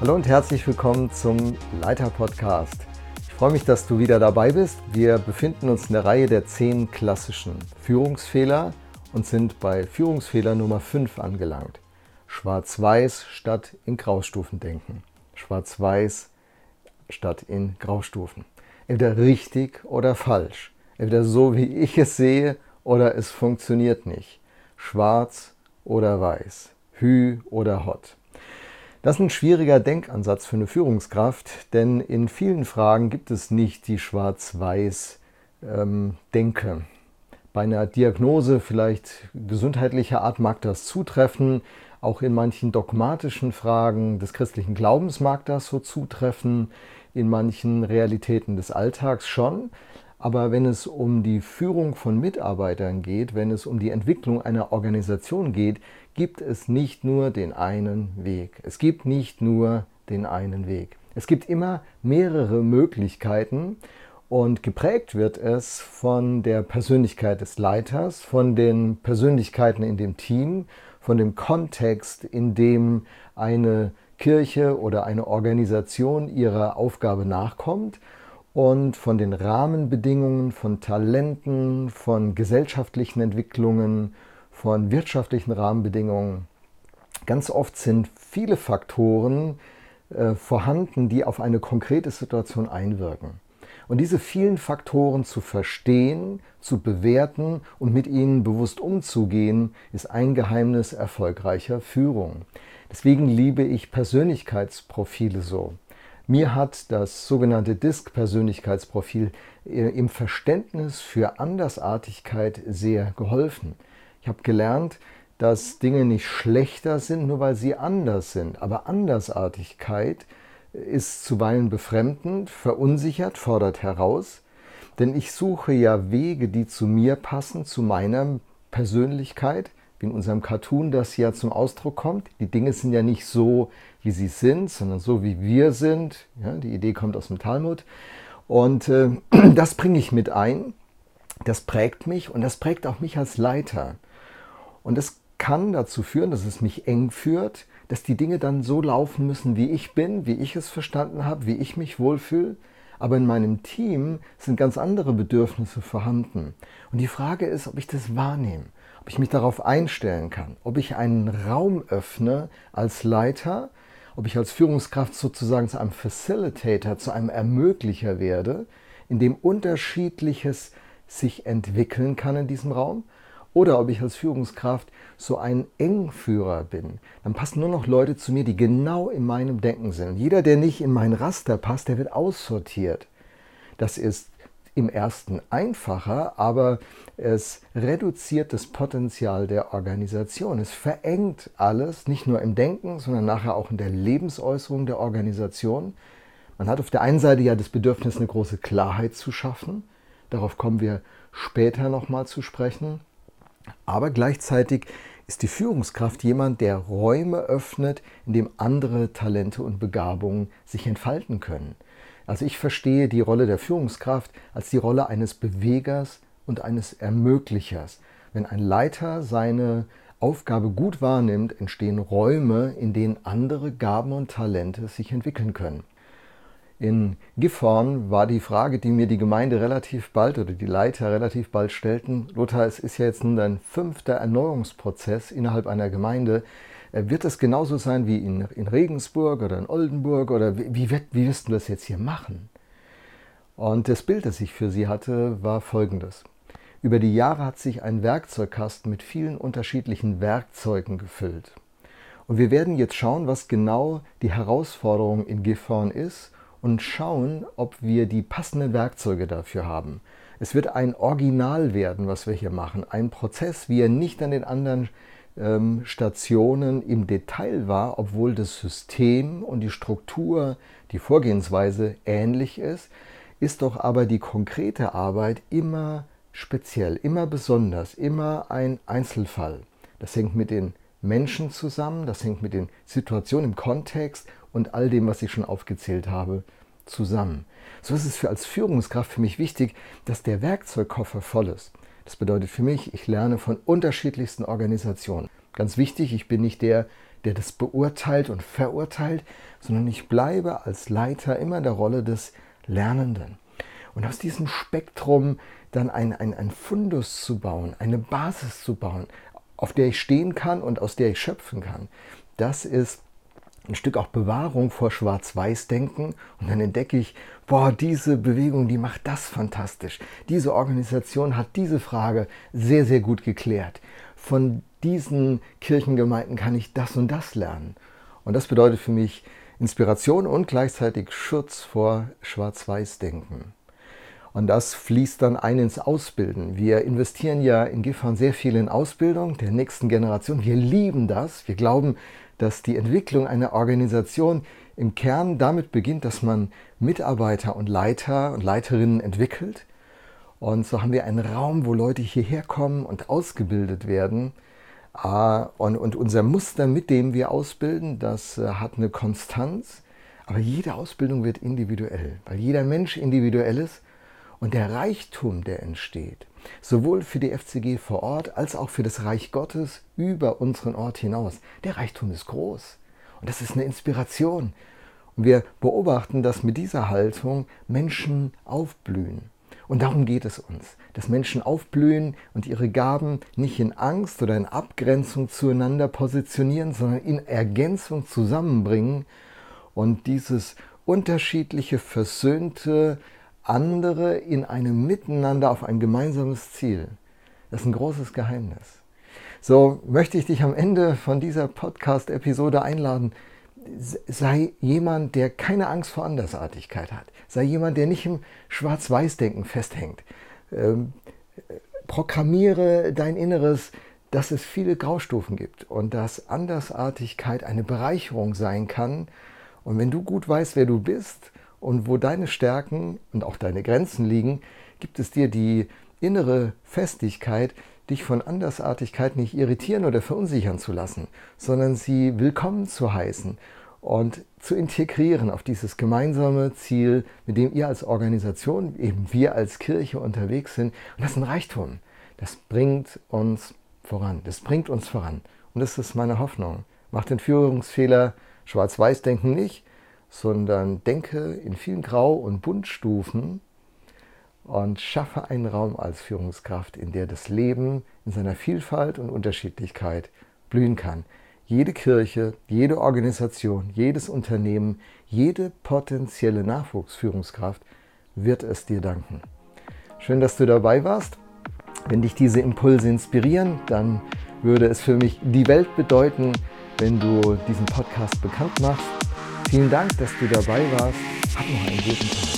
Hallo und herzlich willkommen zum Leiter Podcast. Ich freue mich, dass du wieder dabei bist. Wir befinden uns in der Reihe der zehn klassischen Führungsfehler und sind bei Führungsfehler Nummer 5 angelangt. Schwarz-Weiß statt in Graustufen denken. Schwarz-Weiß statt in Graustufen. Entweder richtig oder falsch. Entweder so, wie ich es sehe, oder es funktioniert nicht. Schwarz oder weiß. Hü oder hot. Das ist ein schwieriger Denkansatz für eine Führungskraft, denn in vielen Fragen gibt es nicht die Schwarz-Weiß-Denke. Ähm, Bei einer Diagnose vielleicht gesundheitlicher Art mag das zutreffen, auch in manchen dogmatischen Fragen des christlichen Glaubens mag das so zutreffen, in manchen Realitäten des Alltags schon. Aber wenn es um die Führung von Mitarbeitern geht, wenn es um die Entwicklung einer Organisation geht, gibt es nicht nur den einen Weg. Es gibt nicht nur den einen Weg. Es gibt immer mehrere Möglichkeiten und geprägt wird es von der Persönlichkeit des Leiters, von den Persönlichkeiten in dem Team, von dem Kontext, in dem eine Kirche oder eine Organisation ihrer Aufgabe nachkommt und von den Rahmenbedingungen, von Talenten, von gesellschaftlichen Entwicklungen, von wirtschaftlichen Rahmenbedingungen. Ganz oft sind viele Faktoren äh, vorhanden, die auf eine konkrete Situation einwirken. Und diese vielen Faktoren zu verstehen, zu bewerten und mit ihnen bewusst umzugehen, ist ein Geheimnis erfolgreicher Führung. Deswegen liebe ich Persönlichkeitsprofile so. Mir hat das sogenannte DISC-Persönlichkeitsprofil äh, im Verständnis für Andersartigkeit sehr geholfen. Ich habe gelernt, dass Dinge nicht schlechter sind, nur weil sie anders sind. Aber Andersartigkeit ist zuweilen befremdend, verunsichert, fordert heraus. Denn ich suche ja Wege, die zu mir passen, zu meiner Persönlichkeit, wie in unserem Cartoon das ja zum Ausdruck kommt. Die Dinge sind ja nicht so, wie sie sind, sondern so, wie wir sind. Ja, die Idee kommt aus dem Talmud. Und äh, das bringe ich mit ein. Das prägt mich und das prägt auch mich als Leiter. Und das kann dazu führen, dass es mich eng führt, dass die Dinge dann so laufen müssen, wie ich bin, wie ich es verstanden habe, wie ich mich wohlfühle. Aber in meinem Team sind ganz andere Bedürfnisse vorhanden. Und die Frage ist, ob ich das wahrnehme ob ich mich darauf einstellen kann, ob ich einen Raum öffne als Leiter, ob ich als Führungskraft sozusagen zu einem Facilitator, zu einem Ermöglicher werde, in dem unterschiedliches sich entwickeln kann in diesem Raum, oder ob ich als Führungskraft so ein Engführer bin. Dann passen nur noch Leute zu mir, die genau in meinem Denken sind. Und jeder, der nicht in mein Raster passt, der wird aussortiert. Das ist im ersten einfacher, aber es reduziert das Potenzial der Organisation. Es verengt alles, nicht nur im Denken, sondern nachher auch in der Lebensäußerung der Organisation. Man hat auf der einen Seite ja das Bedürfnis, eine große Klarheit zu schaffen. Darauf kommen wir später nochmal zu sprechen. Aber gleichzeitig ist die Führungskraft jemand, der Räume öffnet, in dem andere Talente und Begabungen sich entfalten können. Also ich verstehe die Rolle der Führungskraft als die Rolle eines Bewegers und eines Ermöglichers. Wenn ein Leiter seine Aufgabe gut wahrnimmt, entstehen Räume, in denen andere Gaben und Talente sich entwickeln können. In Gifhorn war die Frage, die mir die Gemeinde relativ bald oder die Leiter relativ bald stellten, Lothar, es ist ja jetzt nun dein fünfter Erneuerungsprozess innerhalb einer Gemeinde. Äh, wird das genauso sein wie in, in Regensburg oder in Oldenburg oder wie, wie, wie wirst du das jetzt hier machen? Und das Bild, das ich für sie hatte, war folgendes. Über die Jahre hat sich ein Werkzeugkasten mit vielen unterschiedlichen Werkzeugen gefüllt. Und wir werden jetzt schauen, was genau die Herausforderung in Gifhorn ist und schauen, ob wir die passenden Werkzeuge dafür haben. Es wird ein Original werden, was wir hier machen. Ein Prozess, wie er nicht an den anderen Stationen im Detail war, obwohl das System und die Struktur, die Vorgehensweise ähnlich ist, ist doch aber die konkrete Arbeit immer speziell, immer besonders, immer ein Einzelfall. Das hängt mit den Menschen zusammen, das hängt mit den Situationen im Kontext und all dem, was ich schon aufgezählt habe, zusammen. So ist es für als Führungskraft für mich wichtig, dass der Werkzeugkoffer voll ist. Das bedeutet für mich, ich lerne von unterschiedlichsten Organisationen. Ganz wichtig, ich bin nicht der, der das beurteilt und verurteilt, sondern ich bleibe als Leiter immer in der Rolle des Lernenden. Und aus diesem Spektrum dann ein, ein, ein Fundus zu bauen, eine Basis zu bauen, auf der ich stehen kann und aus der ich schöpfen kann, das ist ein Stück auch Bewahrung vor Schwarz-Weiß-Denken und dann entdecke ich, boah, diese Bewegung, die macht das fantastisch. Diese Organisation hat diese Frage sehr, sehr gut geklärt. Von diesen Kirchengemeinden kann ich das und das lernen. Und das bedeutet für mich Inspiration und gleichzeitig Schutz vor Schwarz-Weiß-Denken. Und das fließt dann ein ins Ausbilden. Wir investieren ja in Gifhorn sehr viel in Ausbildung der nächsten Generation. Wir lieben das. Wir glauben, dass die Entwicklung einer Organisation im Kern damit beginnt, dass man Mitarbeiter und Leiter und Leiterinnen entwickelt. Und so haben wir einen Raum, wo Leute hierher kommen und ausgebildet werden. Ah, und, unser Muster, mit dem wir ausbilden, das äh, hat eine Konstanz. Aber jede Ausbildung wird individuell, weil jeder Mensch individuell ist und der Reichtum, der entsteht, sowohl für die FCG vor Ort als auch für das Reich Gottes über unseren Ort hinaus, der Reichtum ist groß. Und das ist eine Inspiration. Und wir beobachten, dass mit dieser Haltung Menschen aufblühen. Und darum geht es uns, dass Menschen aufblühen und ihre Gaben nicht in Angst oder in Abgrenzung zueinander positionieren, sondern in Ergänzung zusammenbringen und dieses unterschiedliche, versöhnte, andere in einem Miteinander auf ein gemeinsames Ziel. Das ist ein großes Geheimnis. So möchte ich dich am Ende von dieser Podcast-Episode einladen. Sei jemand, der keine Angst vor Andersartigkeit hat. Sei jemand, der nicht im Schwarz-Weiß-Denken festhängt. Ähm, programmiere dein Inneres, dass es viele Graustufen gibt und dass Andersartigkeit eine Bereicherung sein kann. Und wenn du gut weißt, wer du bist und wo deine Stärken und auch deine Grenzen liegen, gibt es dir die innere Festigkeit, dich von Andersartigkeit nicht irritieren oder verunsichern zu lassen, sondern sie willkommen zu heißen und zu integrieren auf dieses gemeinsame Ziel, mit dem ihr als Organisation, eben wir als Kirche unterwegs sind. Und das ist ein Reichtum. Das bringt uns voran. Das bringt uns voran. Und das ist meine Hoffnung. Mach den Führungsfehler Schwarz-Weiß-Denken nicht, sondern denke in vielen Grau- und Buntstufen und schaffe einen Raum als Führungskraft, in der das Leben in seiner Vielfalt und Unterschiedlichkeit blühen kann. Jede Kirche, jede Organisation, jedes Unternehmen, jede potenzielle Nachwuchsführungskraft wird es dir danken. Schön, dass du dabei warst. Wenn dich diese Impulse inspirieren, dann würde es für mich die Welt bedeuten, wenn du diesen Podcast bekannt machst Vielen Dank, dass du dabei warst. Hab noch einen guten Tag.